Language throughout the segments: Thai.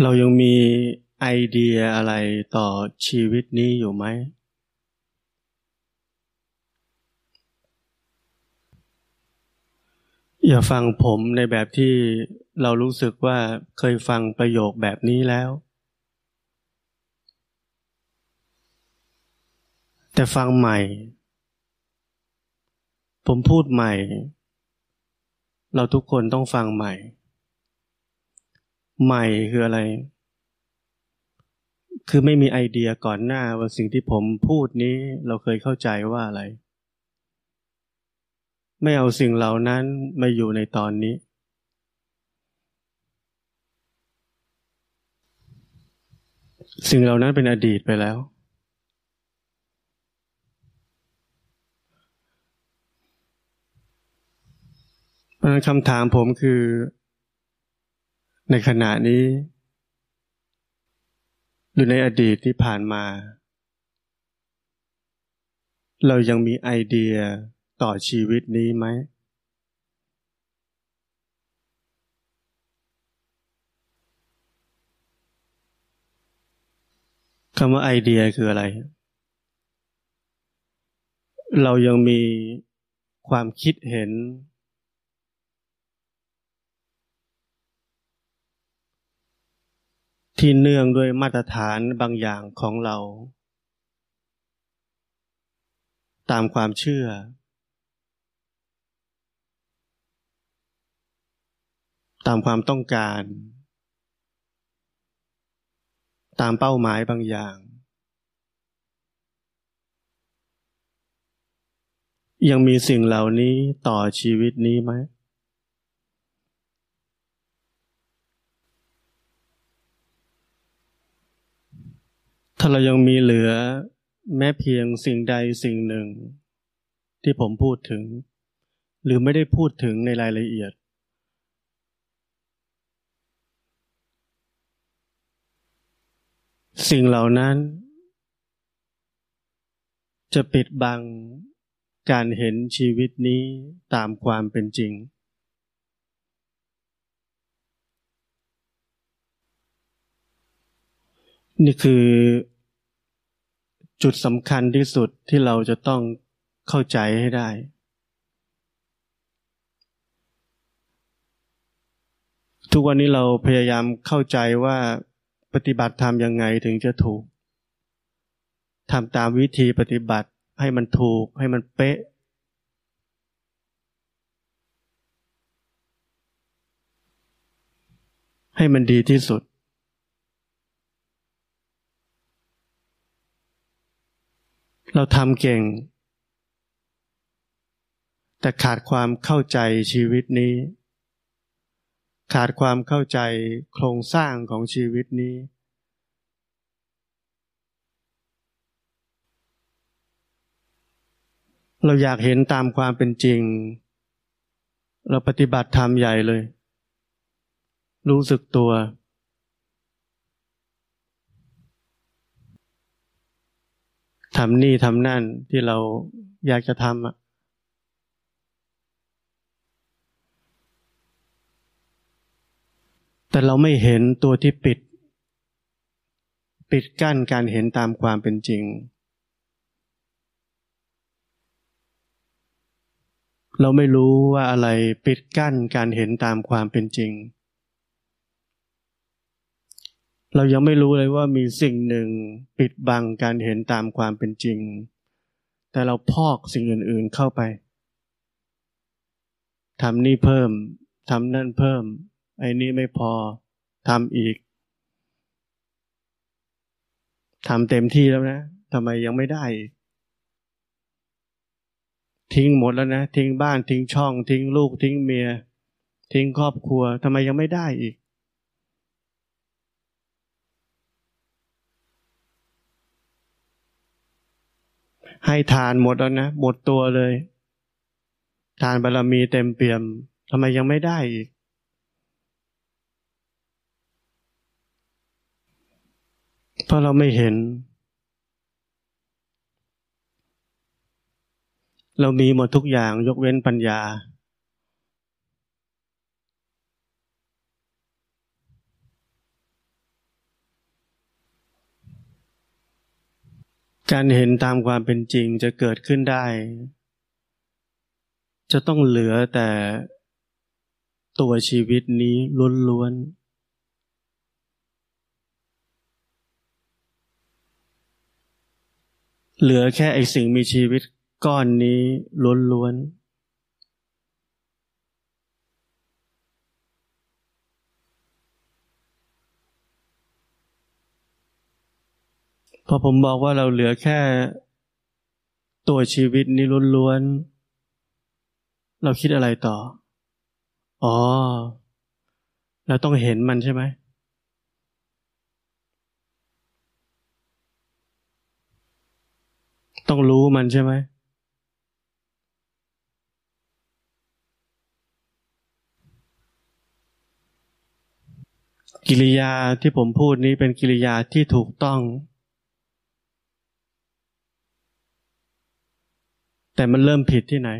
เรายังมีไอเดียอะไรต่อชีวิตนี้อยู่ไหม อย่าฟังผมในแบบที่เรารู้สึกว่าเคยฟังประโยคแบบนี้แล้ว แต่ฟังใหม่ ผมพูดใหม่ เราทุกคนต้องฟังใหม่ ใหม่คืออะไร คือไม่มีไอเดียก่อนหน้าว่าสิ่งที่ผมพูดนี้เราเคยเข้าใจว่าอะไร ไม่เอาสิ่งเหล่านั้นมาอยู่ในตอนนี้ สิ่งเหล่านั้นเป็นอดีตไปแล้วเพราะนั้นคำถามผมคือ ในขณะนี้ หรือในอดีตที่ผ่านมา เรายังมีไอเดียต่อชีวิตนี้ไหม คำว่าไอเดียคืออะไร เรายังมีความคิดเห็น ที่เนื่องด้วยมาตรฐานบางอย่างของเรา ตามความเชื่อ ตามความต้องการ ตามเป้าหมายบางอย่าง ยังมีสิ่งเหล่านี้ต่อชีวิตนี้ไหม ถ้าเรายังมีเหลือแม้เพียงสิ่งใดสิ่งหนึ่ง ที่ผมพูดถึง หรือไม่ได้พูดถึงในรายละเอียด สิ่งเหล่านั้น จะปิดบังการเห็นชีวิตนี้ตามความเป็นจริง นี่คือ จุดสำคัญที่สุดที่เราจะต้องเข้าใจให้ได้ ทุกวันนี้เราพยายามเข้าใจว่าปฏิบัติทำยังไงถึงจะถูกทำตามวิธีปฏิบัติให้มันถูกให้มันเป๊ะ ให้มันดีที่สุด เราทำเก่ง แต่ขาดความเข้าใจชีวิตนี้ ขาดความเข้าใจโครงสร้างของชีวิตนี้ เราอยากเห็นตามความเป็นจริง เราปฏิบัติธรรมใหญ่เลย รู้สึกตัว ทำนี่ทำนั่นที่เราอยากจะทำอะแต่เราไม่เห็นตัวที่ปิด ปิดกั้นการเห็นตามความเป็นจริง เราไม่รู้ว่าอะไรปิดกั้นการเห็นตามความเป็นจริง เรายังไม่รู้เลยว่ามีสิ่งหนึ่งปิดบังการเห็นตามความเป็นจริง แต่เราพอกสิ่งอื่นๆเข้าไปทำนี่เพิ่มทำนั่นเพิ่ม ไอ้นี่ไม่พอทำอีกทำเต็มที่แล้วนะทำไมยังไม่ได้อีกทิ้งหมดแล้วนะ ทิ้งบ้านทิ้งช่อง ทิ้งลูกทิ้งเมีย ทิ้งครอบครัวทำไมยังไม่ได้อีก ให้ทานหมดแล้วนะหมดตัวเลย ทานบารรมีเต็มเปี่ยมทำไมยังไม่ได้อีก เพราะเราไม่เห็น เรามีหมดทุกอย่างยกเว้นปัญญา เการเห็นตามความเป็นจริงจะเกิดขึ้นได้ จะต้องเหลือแต่ตัวชีวิตนี้ล้วนๆ เหลือแค่ไอสิ่งมีชีวิตก้อนนี้ล้วนๆ พอผมบอกว่าเราเหลือแค่ตัวชีวิตนี้ล้วนๆ เราคิดอะไรต่อ อ๋อ เราต้องเห็นมันใช่ไหม ต้องรู้มันใช่ไหม กิริยาที่ผมพูดนี้เป็นกิริยาที่ถูกต้อง แต่มันเริ่มผิดที่ไหน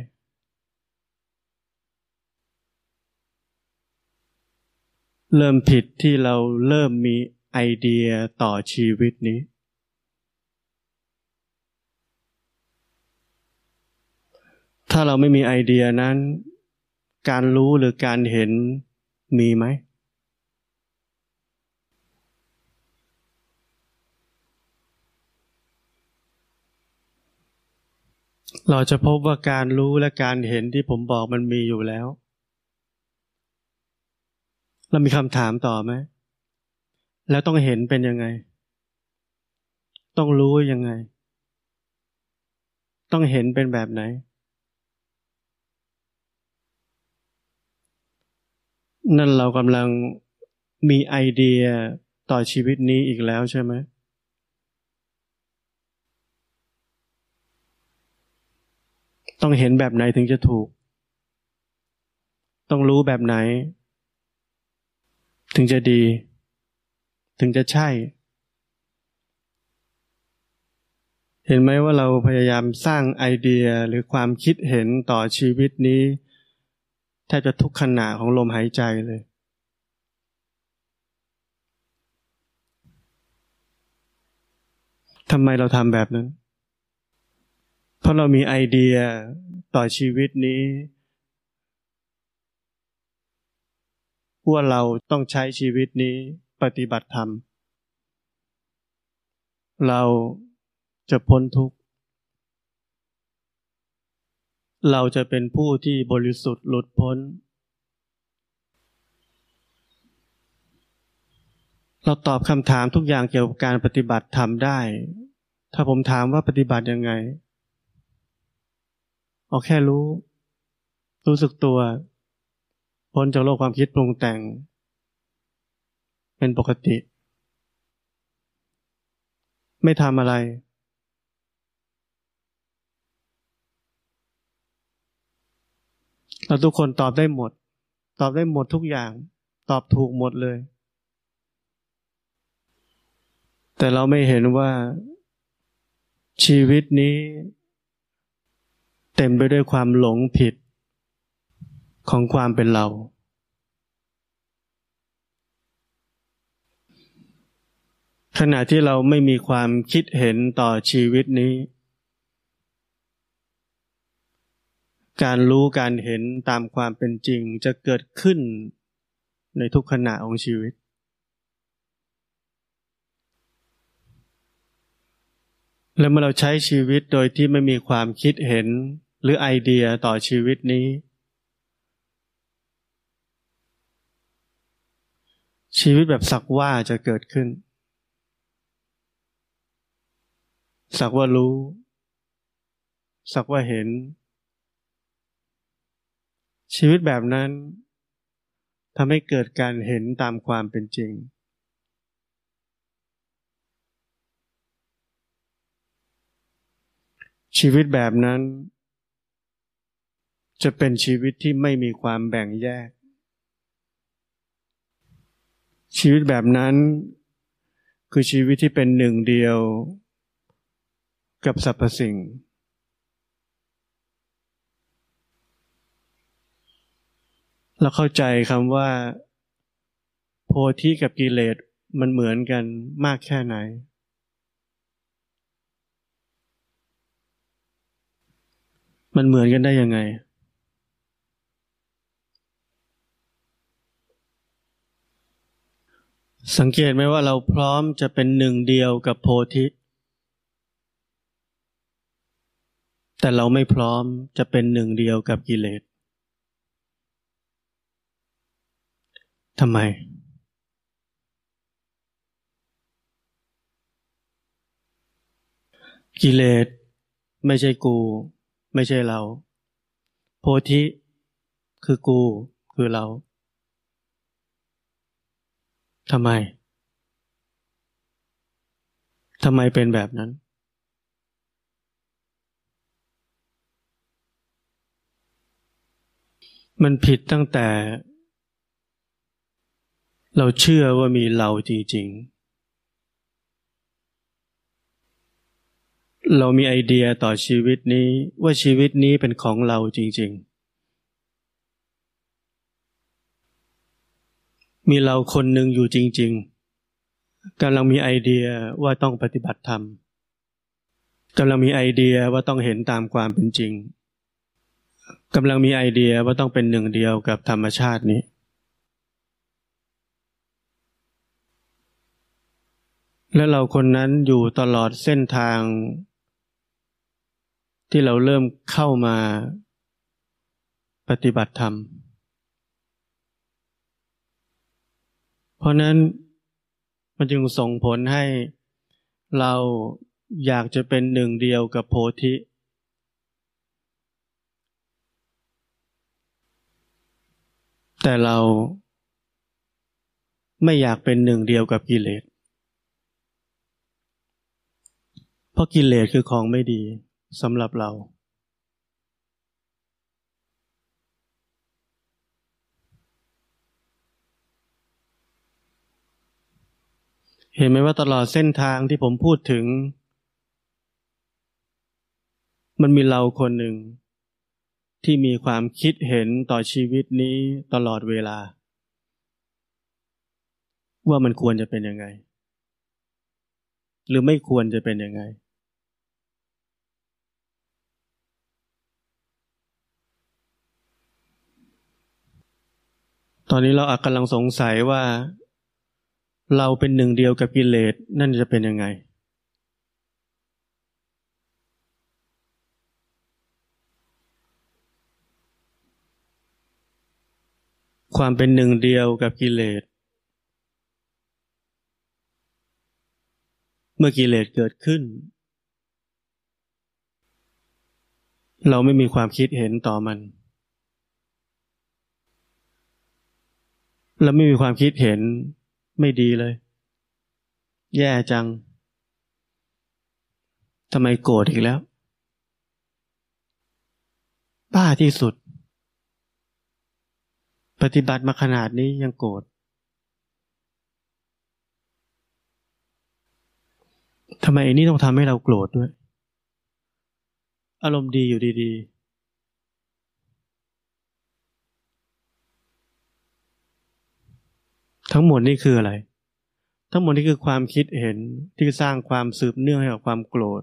เริ่มผิดที่เราเริ่มมีไอเดียต่อชีวิตนี้ ถ้าเราไม่มีไอเดียนั้น การรู้หรือการเห็นมีไหม เราจะพบว่าการรู้และการเห็นที่ผมบอกมันมีอยู่แล้ว เรามีคำถามต่อไหม แล้วต้องเห็นเป็นยังไง ต้องรู้ยังไง ต้องเห็นเป็นแบบไหน นั่นเรากำลังมีไอเดียต่อชีวิตนี้อีกแล้วใช่ไหม ต้องเห็นแบบไหนถึงจะถูก ต้องรู้แบบไหน ถึงจะดี ถึงจะใช่ เห็นไหมว่าเราพยายามสร้างไอเดียหรือความคิดเห็นต่อชีวิตนี้แทบจะทุกขณะของลมหายใจเลยทำไมเราทำแบบนั้น ราะเรามีไอเดียต่อชีวิตนี้ว่าเราต้องใช้ชีวิตนี้ปฏิบัติธรรม เราจะพ้นทุกข์ เราจะเป็นผู้ที่บริสุทธิ์หลุดพ้น เราตอบคำถามทุกอย่างเกี่ยวกับการปฏิบัติธรรมได้ ถ้าผมถามว่าปฏิบัติยังไง เอาแค่รู้ รู้สึกตัว พ้นจากโลกความคิดปรุงแต่ง เป็นปกติ ไม่ทำอะไร เราทุกคนตอบได้หมด ตอบได้หมดทุกอย่าง ตอบถูกหมดเลย แต่เราไม่เห็นว่าชีวิตนี้ เต็มไปด้วยความหลงผิดของความเป็นเรา ขณะที่เราไม่มีความคิดเห็นต่อชีวิตนี้ การรู้การเห็นตามความเป็นจริงจะเกิดขึ้นในทุกขณะของชีวิต แล้วเมื่อเราใช้ชีวิตโดยที่ไม่มีความคิดเห็นหรือไอเดียต่อชีวิตนี้ ชีวิตแบบสักว่าจะเกิดขึ้น สักว่ารู้ สักว่าเห็น ชีวิตแบบนั้นทำให้เกิดการเห็นตามความเป็นจริง ชีวิตแบบนั้น จะเป็นชีวิตที่ไม่มีความแบ่งแยก ชีวิตแบบนั้น คือชีวิตที่เป็นหนึ่งเดียวกับสรรพสิ่ง เราเข้าใจคำว่า โพธิกับกิเลสมันเหมือนกันมากแค่ไหน มันเหมือนกันได้ยังไง สังเกตไหมว่าเราพร้อมจะเป็นหนึ่งเดียวกับโพธิ แต่เราไม่พร้อมจะเป็นหนึ่งเดียวกับกิเลสทำไม กิเลสไม่ใช่กู ไม่ใช่เรา โพธิคือกูคือเราทำไมทำไมเป็นแบบนั้น มันผิดตั้งแต่ เราเชื่อว่ามีเราจริงๆ เรามีไอเดียต่อชีวิตนี้ว่าชีวิตนี้เป็นของเราจริง ๆ มีเราคนหนึ่งอยู่จริง ๆกำลังมีไอเดียว่าต้องปฏิบัติธรรมกำลังมีไอเดียว่าต้องเห็นตามความเป็นจริงกำลังมีไอเดียว่าต้องเป็นหนึ่งเดียวกับธรรมชาตินี้ และเราคนนั้นอยู่ตลอดเส้นทาง ที่เราเริ่มเข้ามาปฏิบัติธรรม เพราะนั้นมันจึงส่งผลให้เราอยากจะเป็นหนึ่งเดียวกับโพธิ แต่เราไม่อยากเป็นหนึ่งเดียวกับกิเลส เพราะกิเลสคือของไม่ดี สำหรับเรา เห็นไหมว่าตลอดเส้นทางที่ผมพูดถึง มันมีเราคนหนึ่ง ที่มีความคิดเห็นต่อชีวิตนี้ตลอดเวลา ว่ามันควรจะเป็นยังไง หรือไม่ควรจะเป็นยังไง ตอนนี้เราอาจกำลังสงสัยว่า เราเป็นหนึ่งเดียวกับกิเลสนั่นจะเป็นยังไง ความเป็นหนึ่งเดียวกับกิเลสเมื่อกิเลสเกิดขึ้น เราไม่มีความคิดเห็นต่อมัน แล้วไม่มีความคิดเห็นไม่ดีเลย แย่จังทำไมโกรธอีกแล้ว บ้าที่สุด ปฏิบัติมาขนาดนี้ยังโกรธทำไมอันนี้ต้องทำให้เราโกรธด้วย อารมณ์ดีอยู่ดีๆ ทั้งหมดนี่คืออะไร ทั้งหมดนี่คือความคิดเห็นที่สร้างความสืบเนื่องให้กับความโกรธ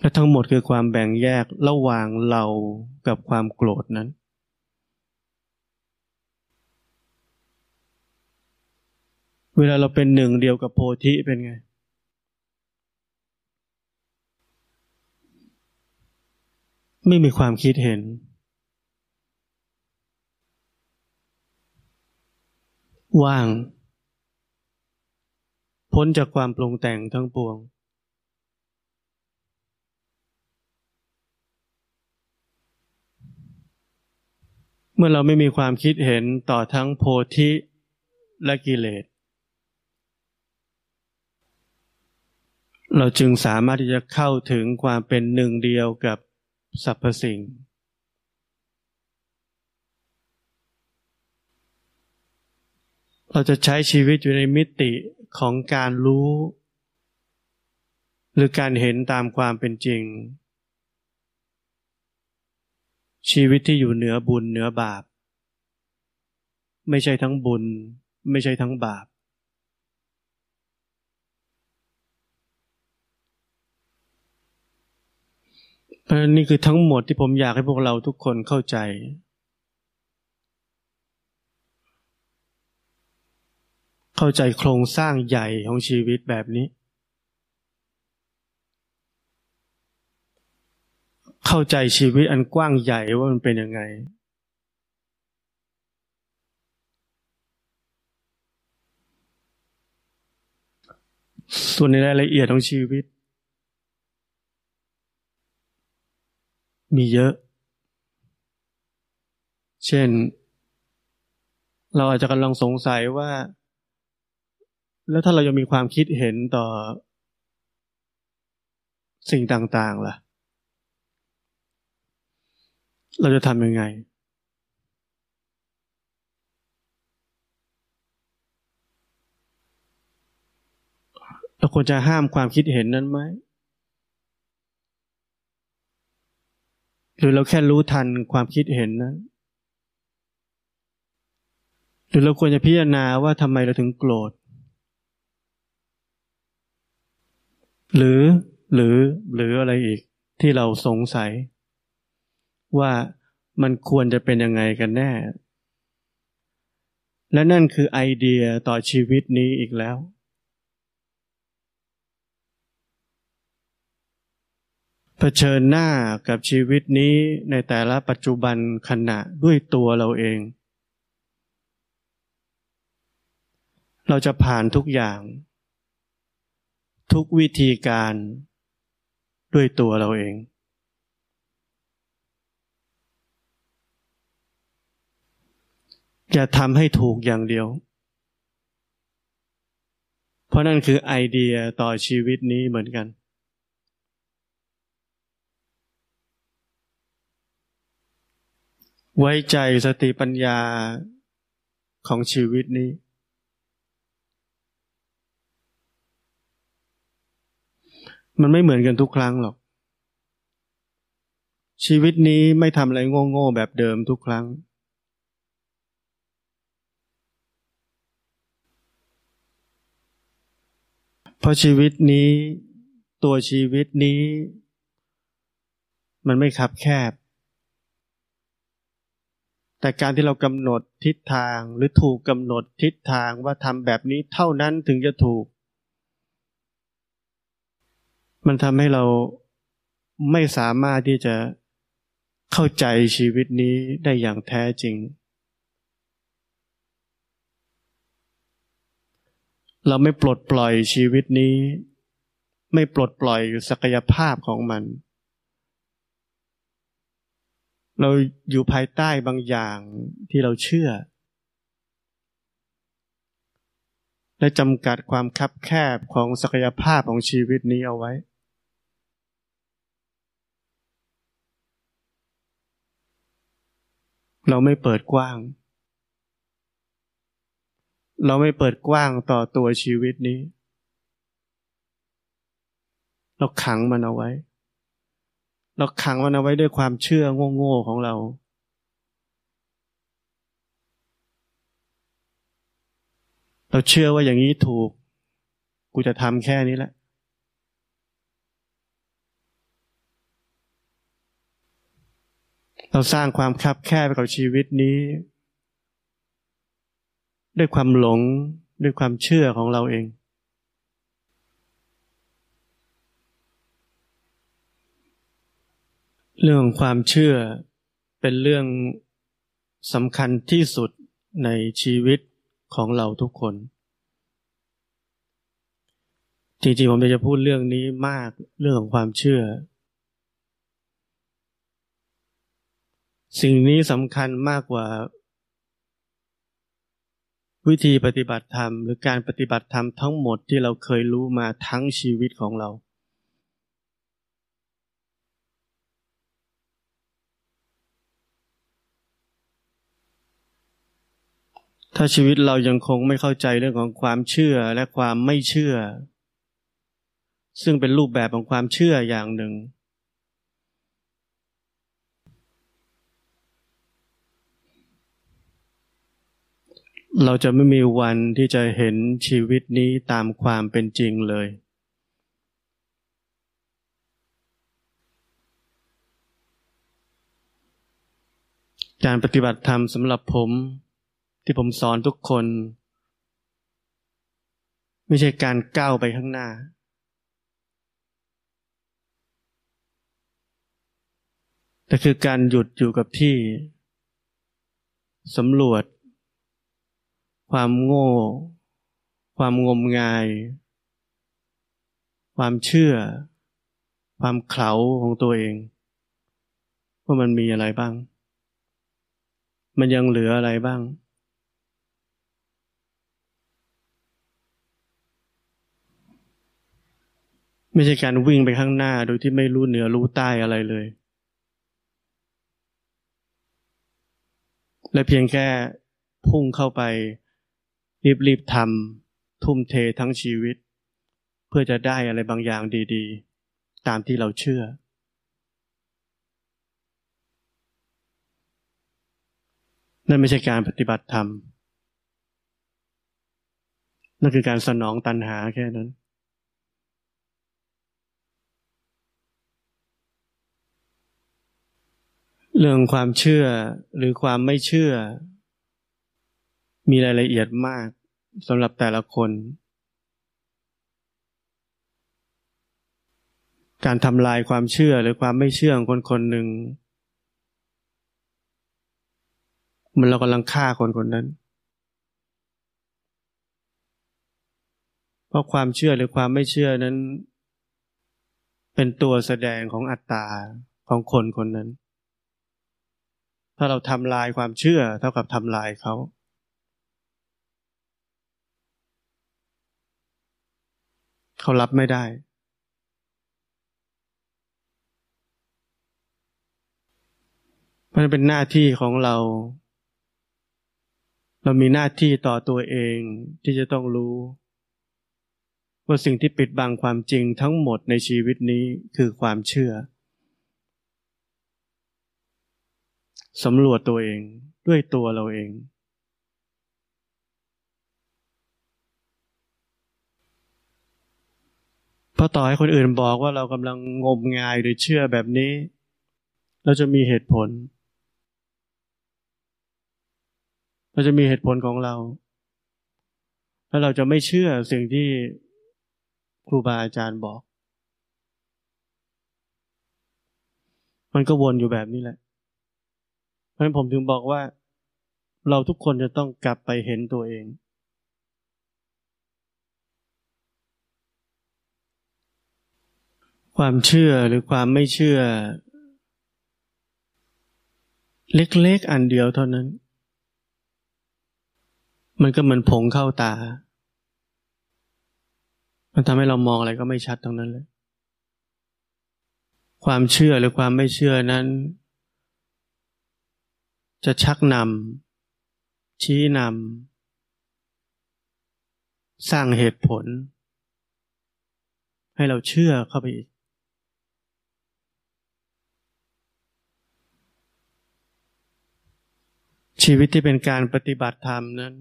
และทั้งหมดคือความแบ่งแยกระหว่างเรากับความโกรธนั้น เวลาเราเป็นหนึ่งเดียวกับโพธิเป็นไงไม่มีความคิดเห็น ว่าง พ้นจากความปรุงแต่งทั้งปวง เมื่อเราไม่มีความคิดเห็นต่อทั้งโพธิและกิเลส เราจึงสามารถที่จะเข้าถึงความเป็นหนึ่งเดียวกับสรรพสิ่ง เราจะใช้ชีวิตอยู่ในมิติของการรู้ หรือการเห็นตามความเป็นจริง ชีวิตที่อยู่เหนือบุญเหนือบาป ไม่ใช่ทั้งบุญ ไม่ใช่ทั้งบาป เพราะนี่คือทั้งหมดที่ผมอยากให้พวกเราทุกคนเข้าใจ เข้าใจโครงสร้างใหญ่ของชีวิตแบบนี้ เข้าใจชีวิตอันกว้างใหญ่ว่ามันเป็นยังไง ส่วนในรายละเอียดของชีวิต มีเยอะ เช่น เราอาจจะกำลังสงสัยว่า แล้วถ้าเรายังมีความคิดเห็นต่อสิ่งต่างๆล่ะ เราจะทำยังไง เราควรจะห้ามความคิดเห็นนั้นไหม หรือเราแค่รู้ทันความคิดเห็นนั้น หรือเราควรจะพิจารณาว่าทำไมเราถึงโกรธ หรือหรือหรืออะไรอีกที่เราสงสัย ว่ามันควรจะเป็นยังไงกันแน่ และนั่นคือไอเดียต่อชีวิตนี้อีกแล้ว เผชิญหน้ากับชีวิตนี้ในแต่ละปัจจุบันขณะด้วยตัวเราเอง เราจะผ่านทุกอย่าง ทุกวิธีการด้วยตัวเราเอง อย่าทำให้ถูกอย่างเดียว เพราะนั่นคือไอเดียต่อชีวิตนี้เหมือนกัน ไว้ใจสติปัญญาของชีวิตนี้ มันไม่เหมือนกันทุกครั้งหรอก ชีวิตนี้ไม่ทำอะไรโง่ๆแบบเดิมทุกครั้ง เพราะชีวิตนี้ ตัวชีวิตนี้ มันไม่ขับแคบ แต่การที่เรากำหนดทิศทางหรือถูกกำหนดทิศทางว่าทำแบบนี้เท่านั้นถึงจะถูก มันทำให้เราไม่สามารถที่จะเข้าใจชีวิตนี้ได้อย่างแท้จริง เราไม่ปลดปล่อยชีวิตนี้ ไม่ปลดปล่อยศักยภาพของมัน เราอยู่ภายใต้บางอย่างที่เราเชื่อ และจำกัดความคับแคบของศักยภาพของชีวิตนี้เอาไว้ เราไม่เปิดกว้าง เราไม่เปิดกว้างต่อตัวชีวิตนี้ เราขังมันเอาไว้ เราขังมันเอาไว้ด้วยความเชื่อโง่ๆของเรา เราเชื่อว่าอย่างนี้ถูก กูจะทำแค่นี้แหละ เราสร้างความคับแคบกับชีวิตนี้ ด้วยความหลงด้วยความเชื่อของเราเอง เรื่องความเชื่อเป็นเรื่องสำคัญที่สุดในชีวิตของเราทุกคน จริงๆผมจะพูดเรื่องนี้มากเรื่องของความเชื่อ สิ่งนี้สำคัญมากกว่า วิธีปฏิบัติธรรม หรือการปฏิบัติธรรมทั้งหมดที่เราเคยรู้มาทั้งชีวิตของเรา ถ้าชีวิตเรายังคงไม่เข้าใจเรื่องของความเชื่อและความไม่เชื่อ ซึ่งเป็นรูปแบบของความเชื่ออย่างหนึ่ง เราจะไม่มีวันที่จะเห็นชีวิตนี้ตามความเป็นจริงเลย การปฏิบัติธรรมสำหรับผมที่ผมสอนทุกคน ไม่ใช่การก้าวไปข้างหน้า แต่คือการหยุดอยู่กับที่สำรวจ ความโง่ ความงมงาย ความเชื่อ ความเข่าของตัวเอง ว่ามันมีอะไรบ้าง มันยังเหลืออะไรบ้าง ไม่ใช่การวิ่งไปข้างหน้าโดยที่ไม่รู้เหนือรู้ใต้อะไรเลย และเพียงแค่พุ่งเข้าไป รีบๆทำทุ่มเททั้งชีวิต เพื่อจะได้อะไรบางอย่างดีๆ ตามที่เราเชื่อ นั่นไม่ใช่การปฏิบัติธรรม นั่นคือการสนองตัณหาแค่นั้น เรื่องความเชื่อหรือความไม่เชื่อ มีรายละเอียดมากสำหรับแต่ละคน การทำลายความเชื่อหรือความไม่เชื่อของคนคนหนึ่ง มันเรากำลังฆ่าคนคนนั้น เพราะความเชื่อหรือความไม่เชื่อนั้น เป็นตัวแสดงของอัตตาของคนคนนั้น ถ้าเราทำลายความเชื่อเท่ากับทำลายเขา เขารับไม่ได้ มันเป็นหน้าที่ของเรา เรามีหน้าที่ต่อตัวเองที่จะต้องรู้ ว่าสิ่งที่ปิดบังความจริงทั้งหมดในชีวิตนี้คือความเชื่อสำรวจตัวเองด้วยตัวเราเอง เพราะต่อให้คนอื่นบอกว่าเรากำลังงมงายหรือเชื่อแบบนี้ เราจะมีเหตุผล เราจะมีเหตุผลของเรา แล้วเราจะไม่เชื่อสิ่งที่ครูบาอาจารย์บอก มันก็วนอยู่แบบนี้แหละ เพราะฉะนั้นผมถึงบอกว่า เราทุกคนจะต้องกลับไปเห็นตัวเอง ความเชื่อหรือความไม่เชื่อ เล็กๆอันเดียวเท่านั้น มันก็เหมือนผงเข้าตา มันทำให้เรามองอะไรก็ไม่ชัดตรงนั้นเลย ความเชื่อหรือความไม่เชื่อนั้น จะชักนำชี้นำสร้างเหตุผลให้เราเชื่อเข้าไปอีก ชีวิตที่เป็นการปฏิบัติธรรมนั้น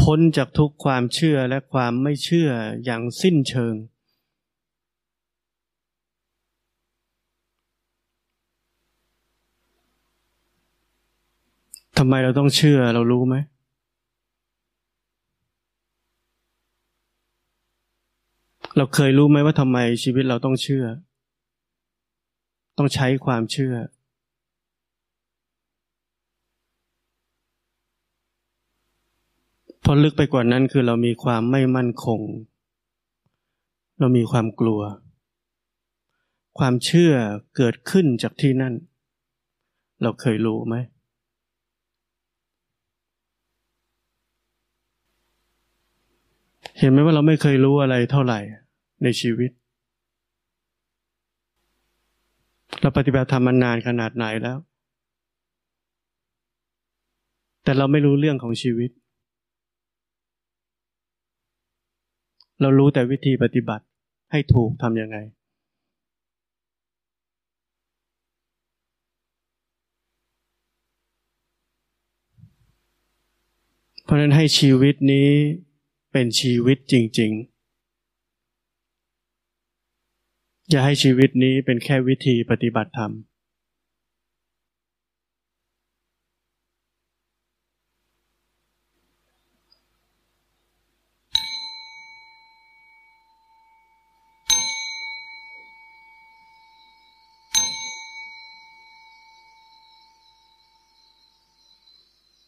พ้นจากทุกความเชื่อและความไม่เชื่ออย่างสิ้นเชิง ทำไมเราต้องเชื่อเรารู้ไหมเราเคยรู้ไหมว่าทำไมชีวิตเราต้องเชื่อ ต้องใช้ความเชื่อ พอลึกไปกว่านั้นคือเรามีความไม่มั่นคง เรามีความกลัว ความเชื่อเกิดขึ้นจากที่นั่น เราเคยรู้ไหมเห็นไหมว่าเราไม่เคยรู้อะไรเท่าไหร่ในชีวิต เราปฏิบัติธรรมมานานขนาดไหนแล้ว แต่เราไม่รู้เรื่องของชีวิต เรารู้แต่วิธีปฏิบัติให้ถูกทำยังไง เพราะนั้นให้ชีวิตนี้เป็นชีวิตจริง ๆ อย่าให้ชีวิตนี้เป็นแค่วิธีปฏิบัติธรรม